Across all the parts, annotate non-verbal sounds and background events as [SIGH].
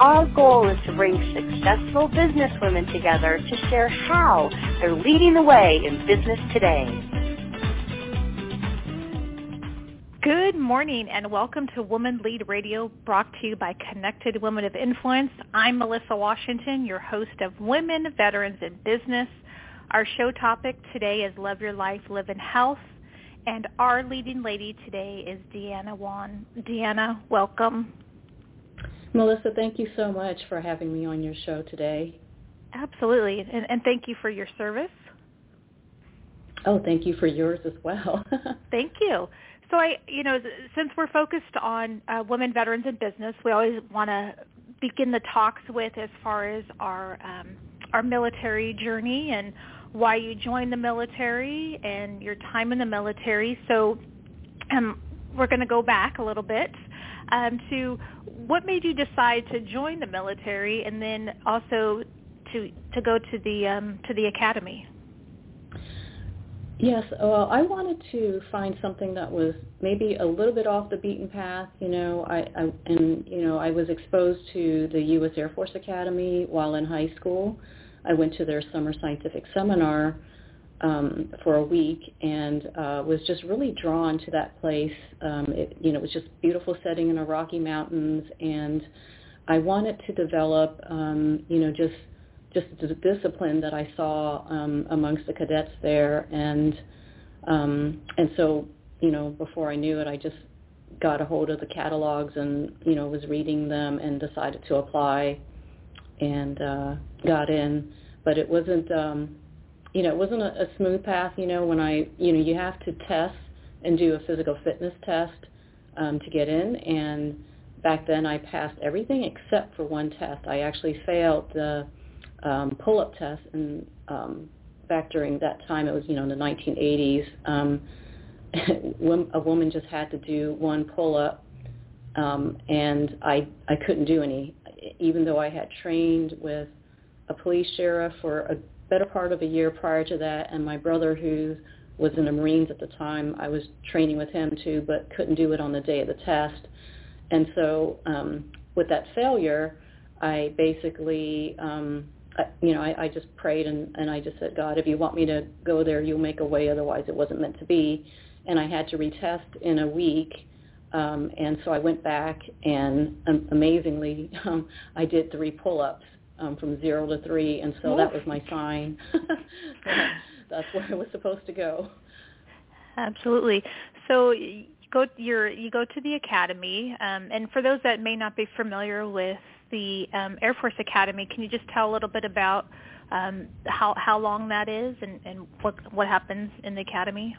Our goal is to bring successful business women together to share how they're leading the way in business today. Good morning and welcome to Woman Lead Radio brought to you by Connected Women of Influence. I'm Melissa Washington, your host of Women Veterans in Business. Our show topic today is Love Your Life, Live in Health. And our leading lady today is Deanna Won. Deanna, welcome. Melissa, thank you so much for having me on your show today. Absolutely, and, and thank you for your service. Oh, thank you for yours as well. [LAUGHS] thank you. So I, you know, since we're focused on uh, women veterans in business, we always want to begin the talks with as far as our um, our military journey and why you joined the military and your time in the military. So um, we're going to go back a little bit um, to what made you decide to join the military and then also to to go to the um, to the academy. Yes, well, I wanted to find something that was maybe a little bit off the beaten path. You know, I, I and you know I was exposed to the U.S. Air Force Academy while in high school. I went to their summer scientific seminar um, for a week and uh, was just really drawn to that place. Um, it, you know, it was just beautiful setting in the Rocky Mountains, and I wanted to develop, um, you know, just just the discipline that I saw um, amongst the cadets there, and um, and so you know, before I knew it, I just got a hold of the catalogs and you know was reading them and decided to apply, and uh, got in. But it wasn't. Um, you know, it wasn't a, a smooth path. You know, when I, you know, you have to test and do a physical fitness test um, to get in, and back then I passed everything except for one test. I actually failed the um, pull-up test, and um, back during that time, it was you know in the 1980s. Um, [LAUGHS] a woman just had to do one pull-up, um, and I I couldn't do any, even though I had trained with a police sheriff for a better part of a year prior to that, and my brother, who was in the Marines at the time, I was training with him too, but couldn't do it on the day of the test. And so um, with that failure, I basically, um, I, you know, I, I just prayed and, and I just said, God, if you want me to go there, you'll make a way. Otherwise, it wasn't meant to be. And I had to retest in a week. Um, and so I went back and um, amazingly, [LAUGHS] um, I did three pull-ups um, from zero to three, and so that was my sign. [LAUGHS] that's where I was supposed to go. Absolutely. So you go you go to the academy, um, and for those that may not be familiar with the um, Air Force Academy, can you just tell a little bit about um, how how long that is and, and what what happens in the academy?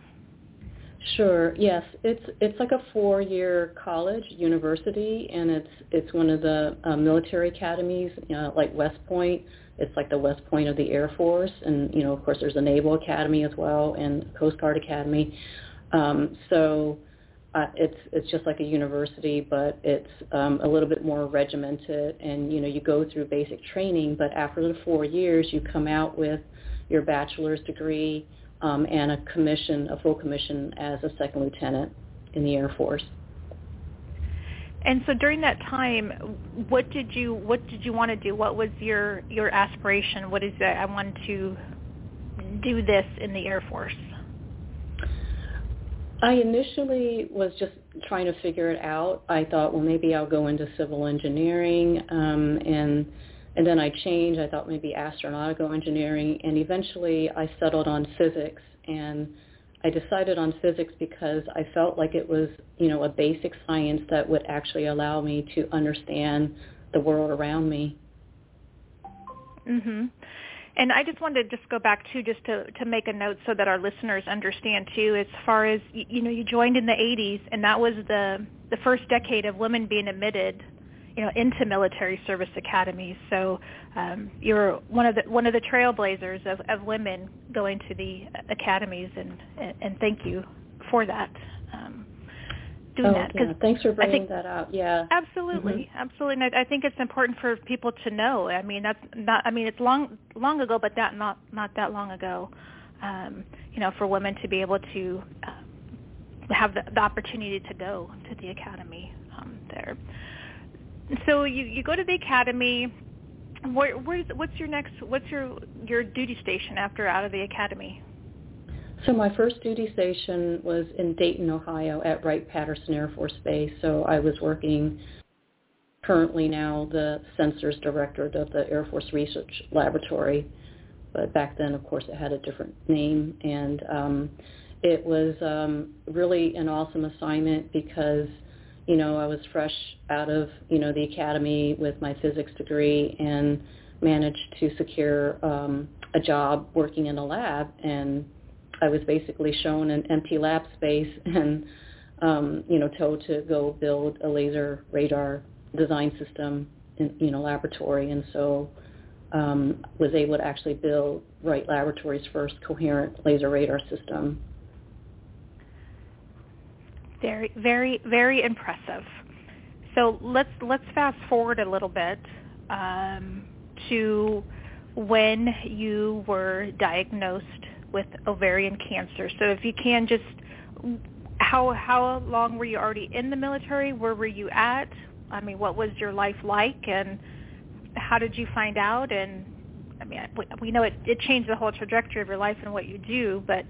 Sure. Yes, it's it's like a four-year college university, and it's it's one of the uh, military academies, you know, like West Point. It's like the West Point of the Air Force, and you know, of course, there's a Naval Academy as well, and Coast Guard Academy. Um, so uh, it's it's just like a university, but it's um, a little bit more regimented, and you know, you go through basic training, but after the four years, you come out with your bachelor's degree um, and a commission, a full commission as a second lieutenant in the Air Force. And so during that time, what did you what did you want to do? What was your your aspiration? What is that? I want to do this in the Air Force. I initially was just trying to figure it out. I thought, well, maybe I'll go into civil engineering, um, and and then I changed. I thought maybe astronautical engineering, and eventually I settled on physics. And I decided on physics because I felt like it was, you know, a basic science that would actually allow me to understand the world around me. Mhm. And I just wanted to just go back to just to to make a note so that our listeners understand too as far as you know you joined in the 80s and that was the the first decade of women being admitted you know into military service academies. So um, you're one of the one of the trailblazers of, of women going to the academies, and and thank you for that. Um, doing oh, that yeah. thanks for bringing think, that up. Yeah, absolutely, mm-hmm. absolutely. And I, I think it's important for people to know. I mean, that's not. I mean, it's long long ago, but that not not that long ago. Um, you know, for women to be able to uh, have the, the opportunity to go to the academy um, there. So you you go to the academy. Where, where's what's your next? What's your your duty station after out of the academy? So my first duty station was in Dayton, Ohio at Wright-Patterson Air Force Base. So I was working currently now the sensors director of the Air Force Research Laboratory. But back then, of course, it had a different name. And um, it was um, really an awesome assignment because, you know, I was fresh out of, you know, the academy with my physics degree and managed to secure um, a job working in a lab and I was basically shown an empty lab space [LAUGHS] and, um, you know, told to go build a laser radar design system in, you know, laboratory. And so um, was able to actually build Wright Laboratory's first coherent laser radar system. Very, very, very impressive. So let's let's fast forward a little bit um, to when you were diagnosed with ovarian cancer. So if you can just how how long were you already in the military? Where were you at? I mean, what was your life like and how did you find out and I mean, we know it, it changed the whole trajectory of your life and what you do, but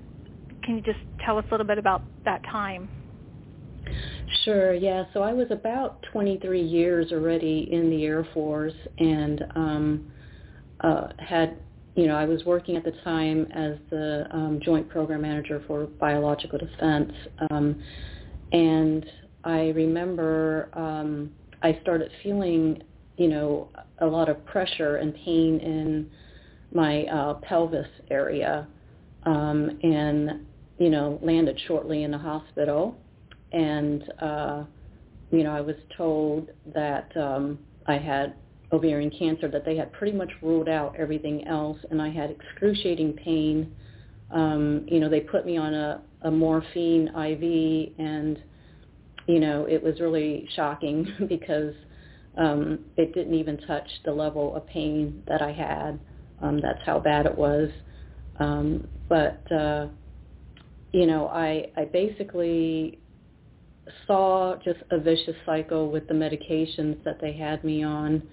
can you just tell us a little bit about that time? Sure, yeah. So I was about 23 years already in the Air Force and um, uh, had you know, I was working at the time as the um, Joint Program Manager for Biological Defense, um, and I remember um, I started feeling, you know, a lot of pressure and pain in my uh, pelvis area, um, and you know, landed shortly in the hospital, and uh, you know, I was told that um, I had ovarian cancer that they had pretty much ruled out everything else and I had excruciating pain. Um, you know, they put me on a, a morphine IV and, you know, it was really shocking [LAUGHS] because um, it didn't even touch the level of pain that I had. Um, that's how bad it was. Um, but, uh, you know, I, I basically saw just a vicious cycle with the medications that they had me on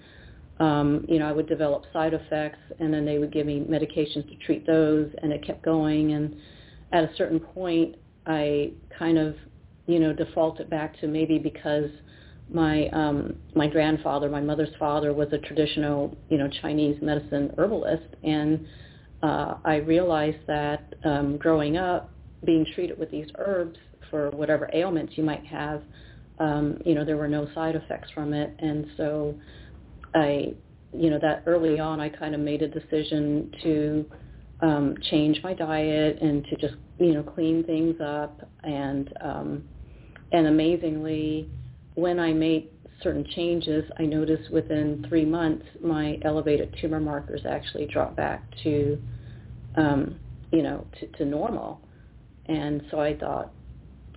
um, you know, I would develop side effects, and then they would give me medications to treat those, and it kept going. And at a certain point, I kind of, you know, defaulted back to maybe because my um, my grandfather, my mother's father, was a traditional, you know, Chinese medicine herbalist, and uh, I realized that um, growing up, being treated with these herbs for whatever ailments you might have, um, you know, there were no side effects from it, and so I, you know, that early on, I kind of made a decision to um, change my diet and to just, you know, clean things up. And um, and amazingly, when I made certain changes, I noticed within three months my elevated tumor markers actually dropped back to, um, you know, to, to normal. And so I thought,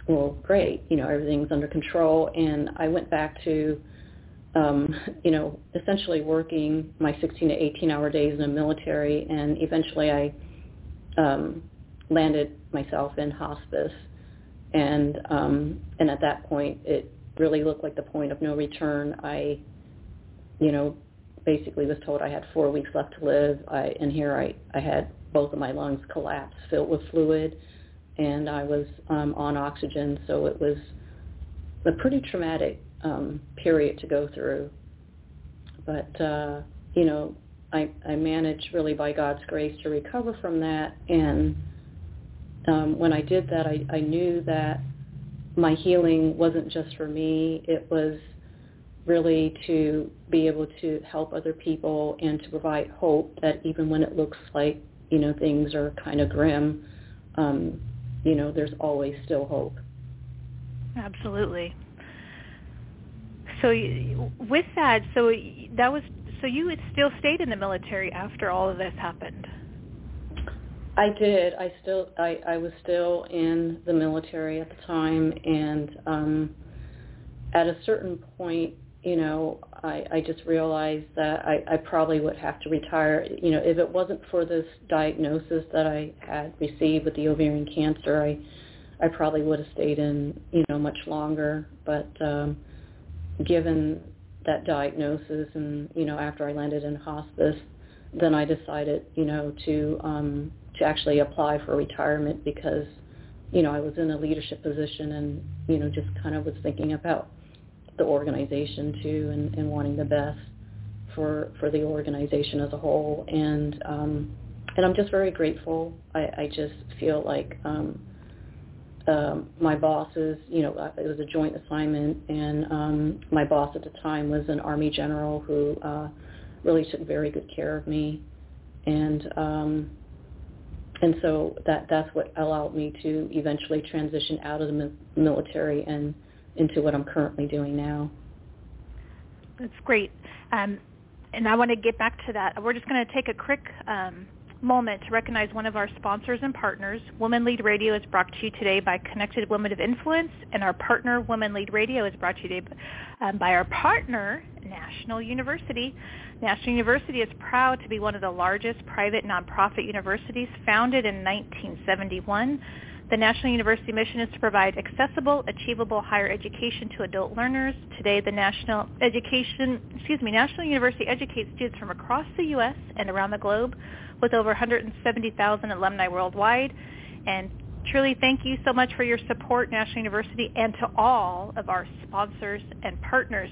well, great, you know, everything's under control. And I went back to um, you know, essentially working my 16 to 18 hour days in the military, and eventually I um, landed myself in hospice, and um, and at that point it really looked like the point of no return. I, you know, basically was told I had four weeks left to live, I, and here I I had both of my lungs collapse, filled with fluid, and I was um, on oxygen, so it was a pretty traumatic um, period to go through. But uh, you know, I, I managed really by God's grace to recover from that. And um, when I did that, I, I knew that my healing wasn't just for me. It was really to be able to help other people and to provide hope that even when it looks like, you know, things are kind of grim, um, you know, there's always still hope. Absolutely. So with that, so that was so you had still stayed in the military after all of this happened. I did. I still I, I was still in the military at the time and um at a certain point, you know, I, I just realized that I, I probably would have to retire. You know, if it wasn't for this diagnosis that I had received with the ovarian cancer, I I probably would have stayed in, you know, much longer. But um given that diagnosis and, you know, after I landed in hospice, then I decided, you know, to um to actually apply for retirement because, you know, I was in a leadership position and, you know, just kind of was thinking about the organization too and, and wanting the best for for the organization as a whole and um and I'm just very grateful. I, I just feel like um um, my bosses, you know, uh, it was a joint assignment, and um, my boss at the time was an army general who uh, really took very good care of me, and um, and so that that's what allowed me to eventually transition out of the military and into what I'm currently doing now. That's great, um, and I want to get back to that. We're just going to take a quick um, moment to recognize one of our sponsors and partners. Women Lead Radio is brought to you today by Connected Women of Influence, and our partner, Women Lead Radio, is brought to you today um, by our partner, National University. National University is proud to be one of the largest private nonprofit universities founded in 1971. The National University mission is to provide accessible, achievable higher education to adult learners. Today, the National Education, excuse me, National University educates students from across the U.S. and around the globe with over 170,000 alumni worldwide. And truly thank you so much for your support, National University, and to all of our sponsors and partners.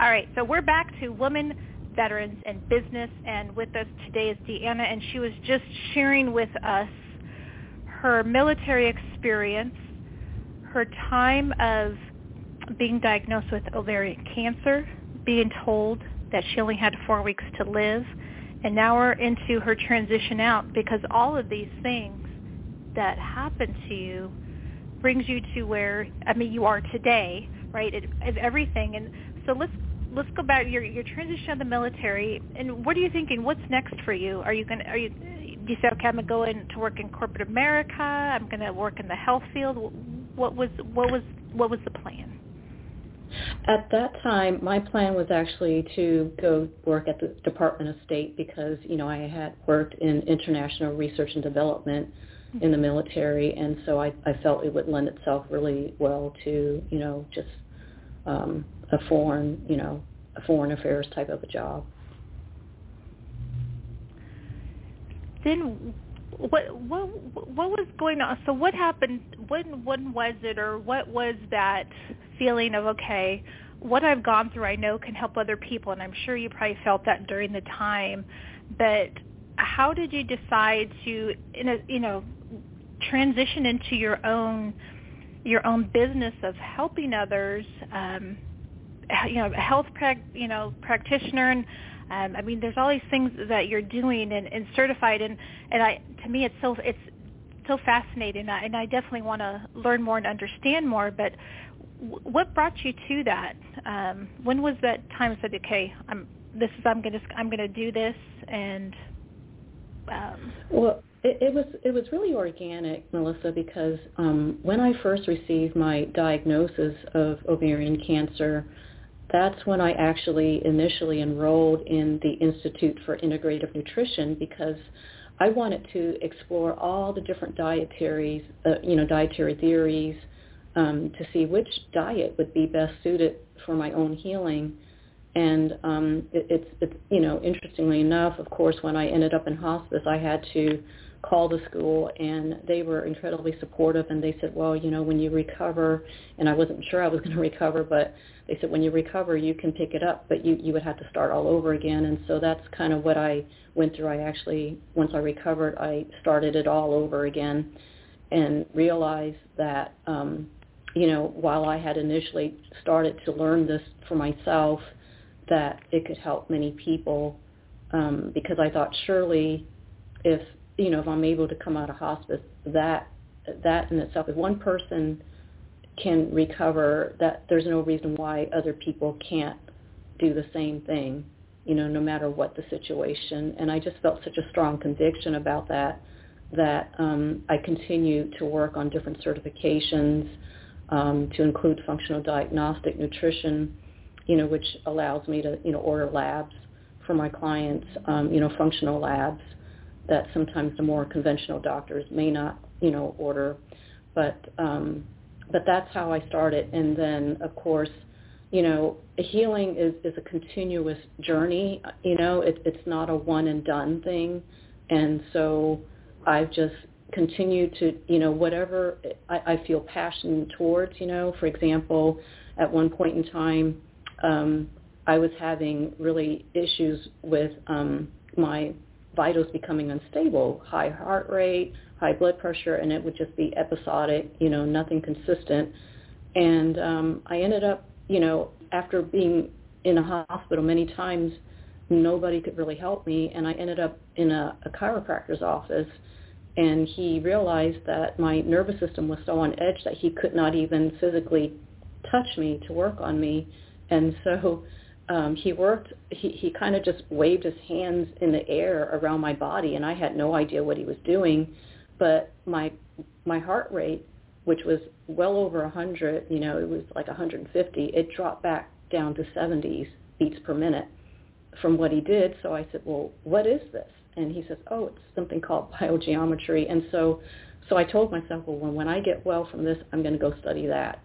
All right, so we're back to women veterans and business, and with us today is Deanna, and she was just sharing with us her military experience, her time of being diagnosed with ovarian cancer, being told that she only had four weeks to live, and now we're into her transition out because all of these things that happen to you brings you to where I mean you are today, right? It, it, everything, and so let's let's go back. Your your transition of the military, and what are you thinking? What's next for you? Are you going? to Are you? You say, okay, I'm going to go in to work in corporate America. I'm going to work in the health field. What was what was what was the plan? At that time, my plan was actually to go work at the Department of State because, you know, I had worked in international research and development in the military, and so I, I felt it would lend itself really well to, you know, just um, a foreign, you know, a foreign affairs type of a job. Then what what what was going on? So what happened when when was it or what was that feeling of okay what i've gone through i know can help other people and i'm sure you probably felt that during the time but how did you decide to in a you know transition into your own your own business of helping others um you know health prac you know practitioner and um, I mean, there's all these things that you're doing and, and certified, and and I to me it's so it's so fascinating, and I definitely want to learn more and understand more. But what brought you to that? Um, when was that time? Said, okay, I'm this is I'm gonna I'm gonna do this, and um, well. It, it was it was really organic, Melissa, because um, when I first received my diagnosis of ovarian cancer, that's when I actually initially enrolled in the Institute for Integrative Nutrition because I wanted to explore all the different dietaries, uh, you know, dietary theories um, to see which diet would be best suited for my own healing. And um, it, it's, it's, you know, interestingly enough, of course, when I ended up in hospice, I had to call the school and they were incredibly supportive and they said, well, you know, when you recover, and I wasn't sure I was [LAUGHS] going to recover, but they said when you recover you can pick it up, but you, you would have to start all over again. And so that's kind of what I went through. I actually, once I recovered, I started it all over again and realized that, um, you know, while I had initially started to learn this for myself, that it could help many people um, because I thought surely if you know, if I'm able to come out of hospice, that that in itself, if one person, can recover, that there's no reason why other people can't do the same thing, you know, no matter what the situation. And I just felt such a strong conviction about that that um, I continue to work on different certifications um, to include functional diagnostic nutrition, you know, which allows me to, you know, order labs for my clients, um, you know, functional labs that sometimes the more conventional doctors may not, you know, order. But um, but that's how I started. And then, of course, you know, healing is, is a continuous journey. You know, it, it's not a one and done thing. And so I've just continued to, you know, whatever I, I feel passion towards, you know, for example, at one point in time, um, I was having really issues with um, my vitals becoming unstable, high heart rate, high blood pressure, and it would just be episodic, you know, nothing consistent. And um, I ended up, you know, after being in a hospital many times, nobody could really help me, and I ended up in a, a chiropractor's office, and he realized that my nervous system was so on edge that he could not even physically touch me to work on me, and so um, he worked. He he kind of just waved his hands in the air around my body, and I had no idea what he was doing but my my heart rate, which was well over 100, you know, it was like 150, it dropped back down to 70s beats per minute from what he did. So I said, well, what is this? And he says, oh, it's something called [LAUGHS] biogeometry. And so, so I told myself, well, when, when I get well from this, I'm going to go study that.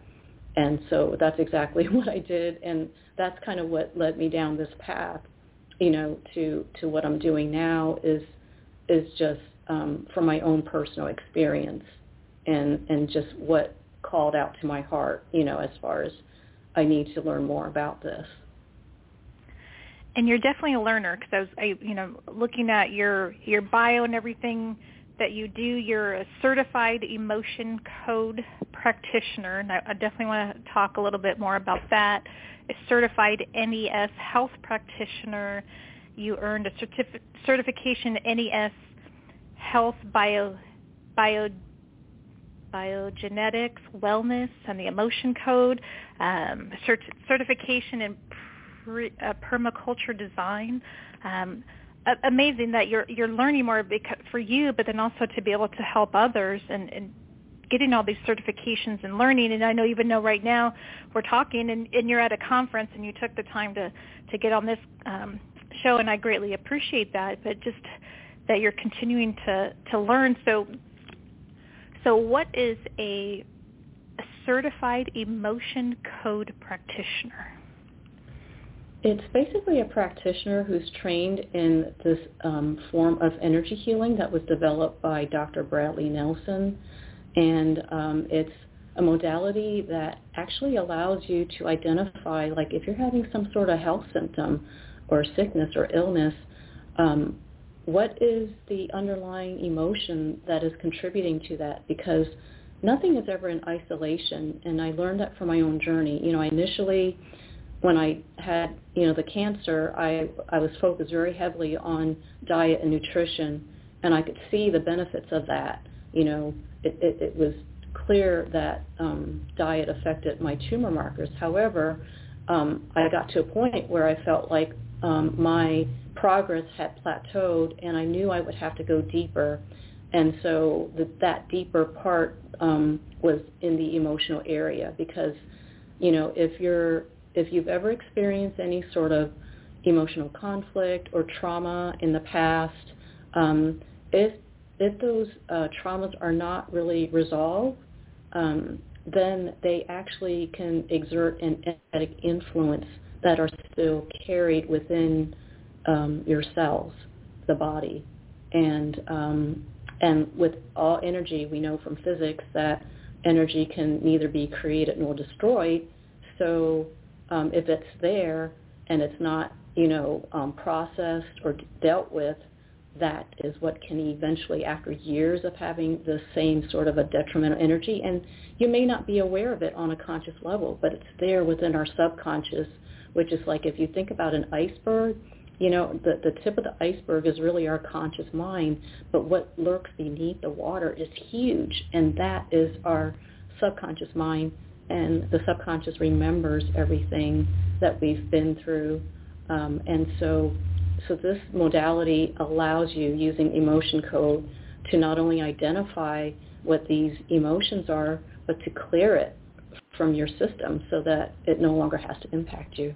And so that's exactly [LAUGHS] what I did. And that's kind of what led me down this path, you know, to, to what I'm doing now is, is just um, from my own personal experience and and just what called out to my heart, you know, as far as I need to learn more about this. And you're definitely a learner because I was, I, you know, looking at your your bio and everything that you do. You're a certified emotion code practitioner, and I, I definitely want to talk a little bit more about that. A certified NES health practitioner. You earned a certif- certification NES health, bio, bio, biogenetics, wellness, and the emotion code, um, cert- certification in pre, uh, permaculture design. Um, amazing that you're you're learning more for you, but then also to be able to help others and, and getting all these certifications and learning. And I know even know right now we're talking and, and you're at a conference and you took the time to to get on this um, show, and I greatly appreciate that. But just that you're continuing to, to learn. So, so what is a, a certified emotion code practitioner? It's basically a practitioner who's trained in this um, form of energy healing that was developed by Dr. Bradley Nelson. And um, it's a modality that actually allows you to identify, like if you're having some sort of health symptom or sickness or illness, um, what is the underlying emotion that is contributing to that? Because nothing is ever in isolation, and I learned that from my own journey. You know, I initially, when I had, you know, the cancer, I, I was focused very heavily on diet and nutrition, and I could see the benefits of that. You know, it, it, it was clear that um, diet affected my tumor markers. However, um, I got to a point where I felt like um, my progress had plateaued and I knew I would have to go deeper. And so the, that deeper part um, was in the emotional area because, you know, if you're if you've ever experienced any sort of emotional conflict or trauma in the past, um, if if those uh, traumas are not really resolved, um, then they actually can exert an energetic influence that are still carried within um, your cells, the body, and um, and with all energy, we know from physics that energy can neither be created nor destroyed. So um, if it's there and it's not, you know, um, processed or dealt with, that is what can eventually, after years of having the same sort of a detrimental energy, and you may not be aware of it on a conscious level, but it's there within our subconscious, which is like if you think about an iceberg, you know, the, the tip of the iceberg is really our conscious mind, but what lurks beneath the water is huge, and that is our subconscious mind. And the subconscious remembers everything that we've been through. Um, and so, so this modality allows you using emotion code to not only identify what these emotions are, but to clear it from your system so that it no longer has to impact you.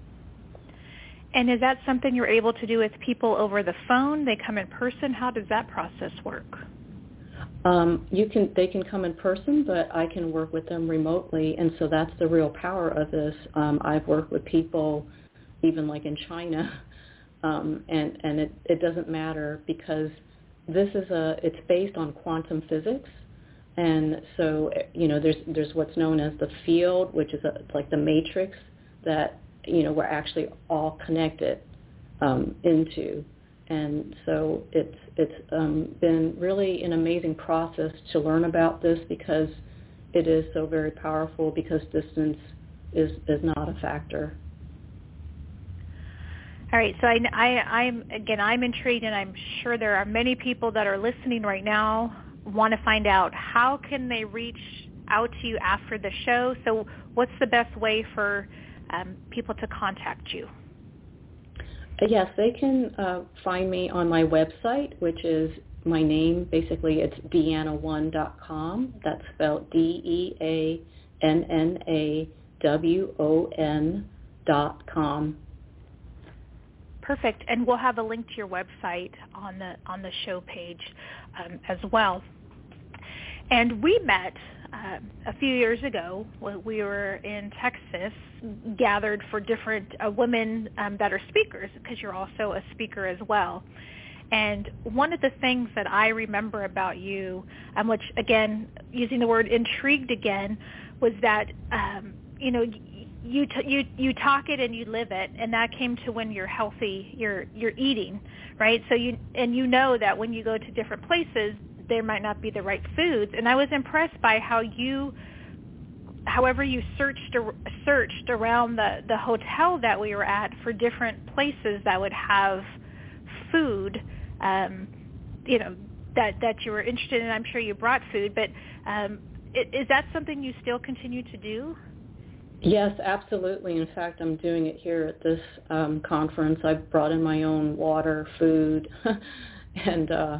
And is that something you're able to do with people over the phone? They come in person. How does that process work? Um, you can they can come in person, but I can work with them remotely, and so that's the real power of this. Um, I've worked with people, even like in China, [LAUGHS] um, and and it, it doesn't matter because this is a it's based on quantum physics, and so you know there's there's what's known as the field, which is a, it's like the matrix that you know we're actually all connected um, into, and so it's it's um, been really an amazing process to learn about this because it is so very powerful because distance is is not a factor. All right, so I, I, I'm again, I'm intrigued, and I'm sure there are many people that are listening right now want to find out how can they reach out to you after the show. So, what's the best way for um, people to contact you? Yes, they can uh, find me on my website, which is my name. Basically, it's deannawon.com. That's spelled D-E-A-N-N-A-W-O-N dot com. Perfect, and we'll have a link to your website on the on the show page um, as well. And we met uh, a few years ago when we were in Texas, gathered for different uh, women um, that are speakers, because you're also a speaker as well. And one of the things that I remember about you, um, which again, using the word intrigued again, was that um, you know you t- you you talk it and you live it, and that came to when you're healthy, you're you're eating, right? So you and you know that when you go to different places, there might not be the right foods. And I was impressed by how you, however you searched searched around the the hotel that we were at for different places that would have food, um, you know, that that you were interested in. I'm sure you brought food, but um, is that something you still continue to do? Yes, absolutely. In fact, I'm doing it here at this um, conference. I've brought in my own water, food, [LAUGHS] and uh,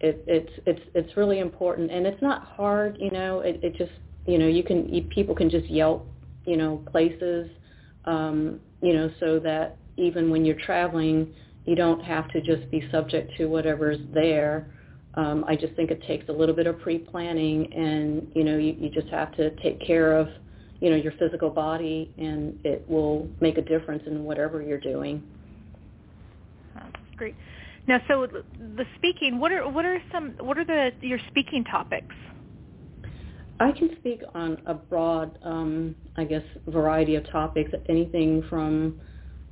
it, it's it's it's really important. And it's not hard, you know. It, it just you know you can you, people can just Yelp, you know, places, um, you know, so that even when you're traveling, you don't have to just be subject to whatever's there. Um, I just think it takes a little bit of pre-planning, and you know, you, you just have to take care of you know your physical body and it will make a difference in whatever you're doing great now so the speaking what are what are some what are the your speaking topics I can speak on a broad, um, I guess, variety of topics. Anything from,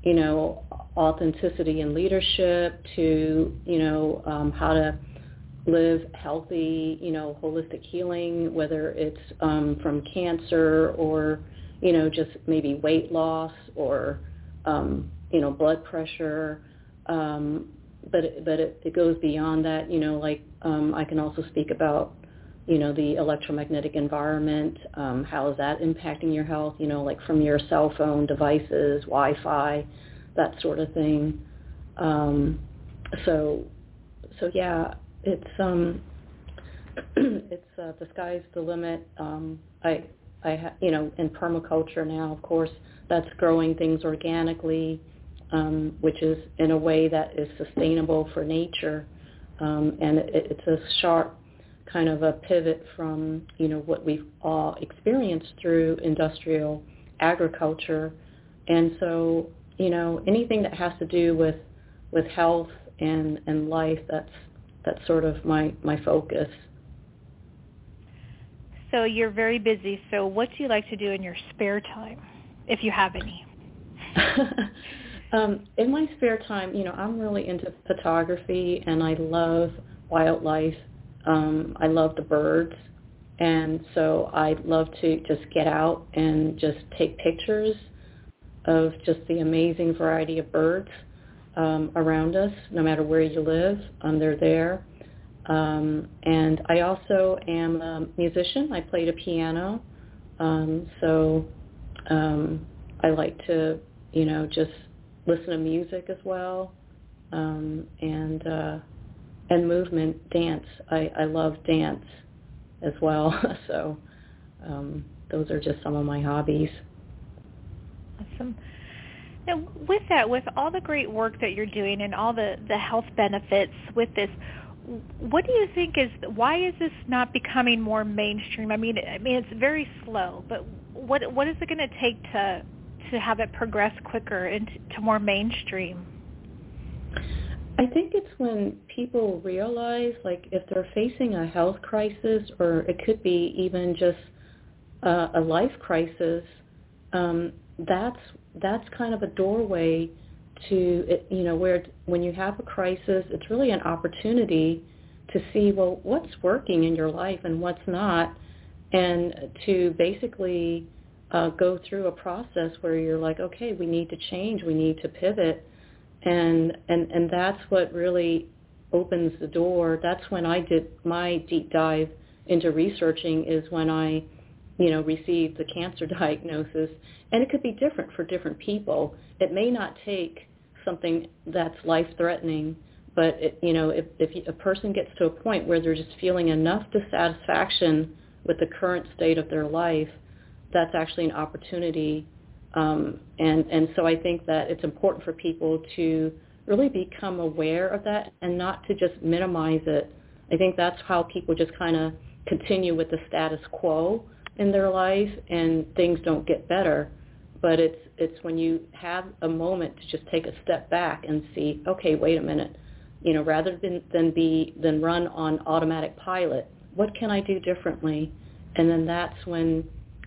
you know, authenticity and leadership to, you know, um, how to live healthy, you know, holistic healing, whether it's um, from cancer or, you know, just maybe weight loss or, um, you know, blood pressure. Um, but it, but it, it goes beyond that. You know, like um, I can also speak about, you know, the electromagnetic environment. Um, how is that impacting your health? You know, like from your cell phone devices, Wi-Fi, that sort of thing. Um, so, so yeah, it's um [CLEARS THROAT] it's uh, the sky's the limit. Um, I I ha- you know in permaculture now, of course, that's growing things organically, um, which is in a way that is sustainable for nature, um, and it, it's a sharp kind of a pivot from you know what we've all experienced through industrial agriculture, and so you know anything that has to do with with health and and life that's that's sort of my my focus. So you're very busy. So what do you like to do in your spare time, if you have any? [LAUGHS] um, in my spare time, you know, I'm really into photography, and I love wildlife. Um, I love the birds, and so I love to just get out and just take pictures of just the amazing variety of birds um, around us, no matter where you live. Um, they're there. Um, and I also am a musician. I play the piano. Um, so um, I like to, you know, just listen to music as well, um, and uh, and movement, dance. I, I love dance as well. [LAUGHS] so um, those are just some of my hobbies. Awesome. Now, with that, with all the great work that you're doing and all the, the health benefits with this, what do you think is why is this not becoming more mainstream? I mean, I mean it's very slow, but what what is it going to take to to have it progress quicker into to more mainstream? I think it's when people realize, like, if they're facing a health crisis, or it could be even just uh, a life crisis, um, that's that's kind of a doorway to you know where when you have a crisis, it's really an opportunity to see well what's working in your life and what's not, and to basically uh, go through a process where you're like, okay, we need to change, we need to pivot and and and that's what really opens the door. That's when I did my deep dive into researching is when I, you know, received the cancer [LAUGHS] diagnosis. And it could be different for different people. It may not take something that's life-threatening, but it, you know, if, if a person gets to a point where they're just feeling enough dissatisfaction with the current state of their life, that's actually an opportunity um, and, and so I think that it's important for people to really become aware of that and not to just minimize it. I think that's how people just kind of continue with the status quo in their life and things don't get better. But it's it's when you have a moment to just take a step back and see, okay, wait a minute, you know, rather than than be than run on automatic pilot, what can I do differently? And then that's when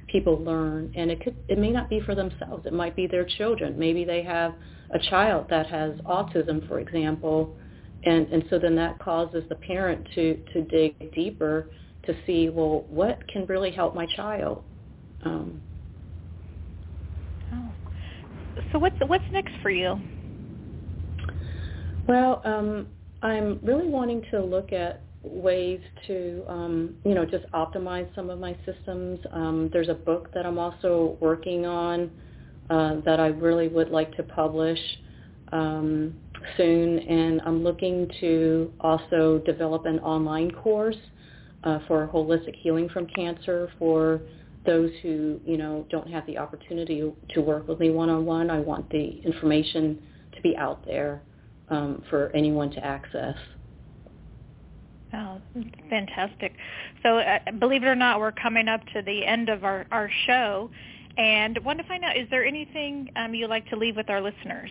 people learn and it could it may not be for themselves. It might be their children. Maybe they have a child that has autism for example and and so then that causes the parent to to dig deeper to see well what can really help my child? Um, oh. so what's what's next for you? Well um, i'm really wanting to look at ways to, um, you know, just optimize some of my systems. Um, there's a book that I'm also working on uh, that I really would like to publish um, soon, and I'm looking to also develop an online course uh, for holistic healing from cancer for those who, you know, don't have the opportunity to work with me one-on-one. I want the information to be out there um, for anyone to access. Oh, fantastic. So uh, believe it or not, we're coming up to the end of our, our show. And want to find out, is there anything um, you'd like to leave with our listeners?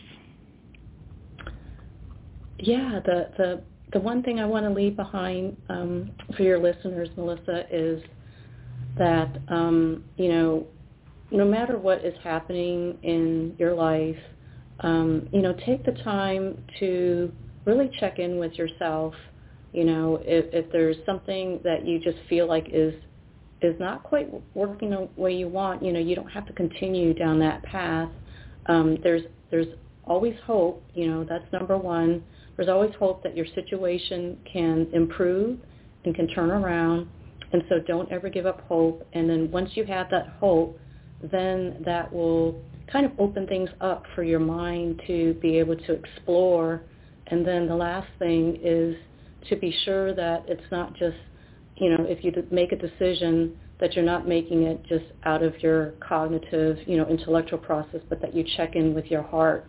Yeah, the, the, the one thing I want to leave behind um, for your listeners, Melissa, is that, um, you know, no matter what is happening in your life, um, you know, take the time to really check in with yourself you know, if, if there's something that you just feel like is is not quite working the way you want, you know, you don't have to continue down that path. Um, there's there's always hope. You know, that's number one. There's always hope that your situation can improve and can turn around. And so don't ever give up hope. And then once you have that hope, then that will kind of open things up for your mind to be able to explore. And then the last thing is to be sure that it's not just, you know, if you make a decision that you're not making it just out of your cognitive, you know, intellectual process, but that you check in with your heart.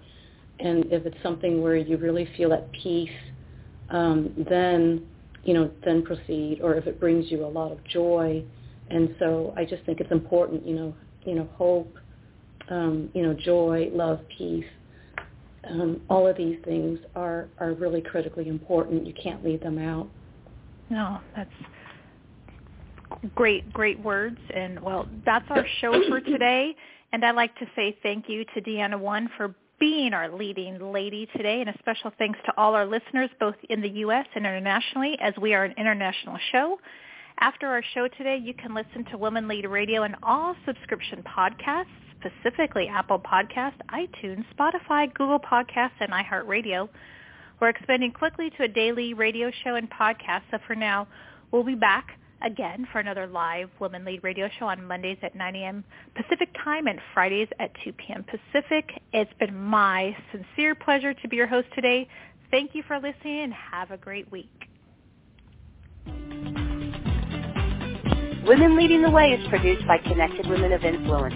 And if it's something where you really feel at peace, um, then, you know, then proceed. Or if it brings you a lot of joy. And so I just think it's important, you know, you know, hope, um, you know, joy, love, peace um, all of these things are, are really critically important. You can't leave them out. No, that's great, great words. And well, that's our show for today. And I'd like to say thank you to Deanna Won for being our leading lady today, and a special thanks to all our listeners, both in the U.S. and internationally, as we are an international show. After our show today, you can listen to Women Lead Radio and all subscription podcasts specifically Apple Podcast, iTunes, Spotify, Google Podcasts, and iHeartRadio. We're expanding quickly to a daily radio show and podcast, so for now, we'll be back again for another live Women Lead radio show on Mondays at 9 a.m. Pacific time and Fridays at 2 p.m. Pacific. It's been my sincere pleasure to be your host today. Thank you for listening and have a great week. Women Leading the Way is produced by Connected Women of Influence,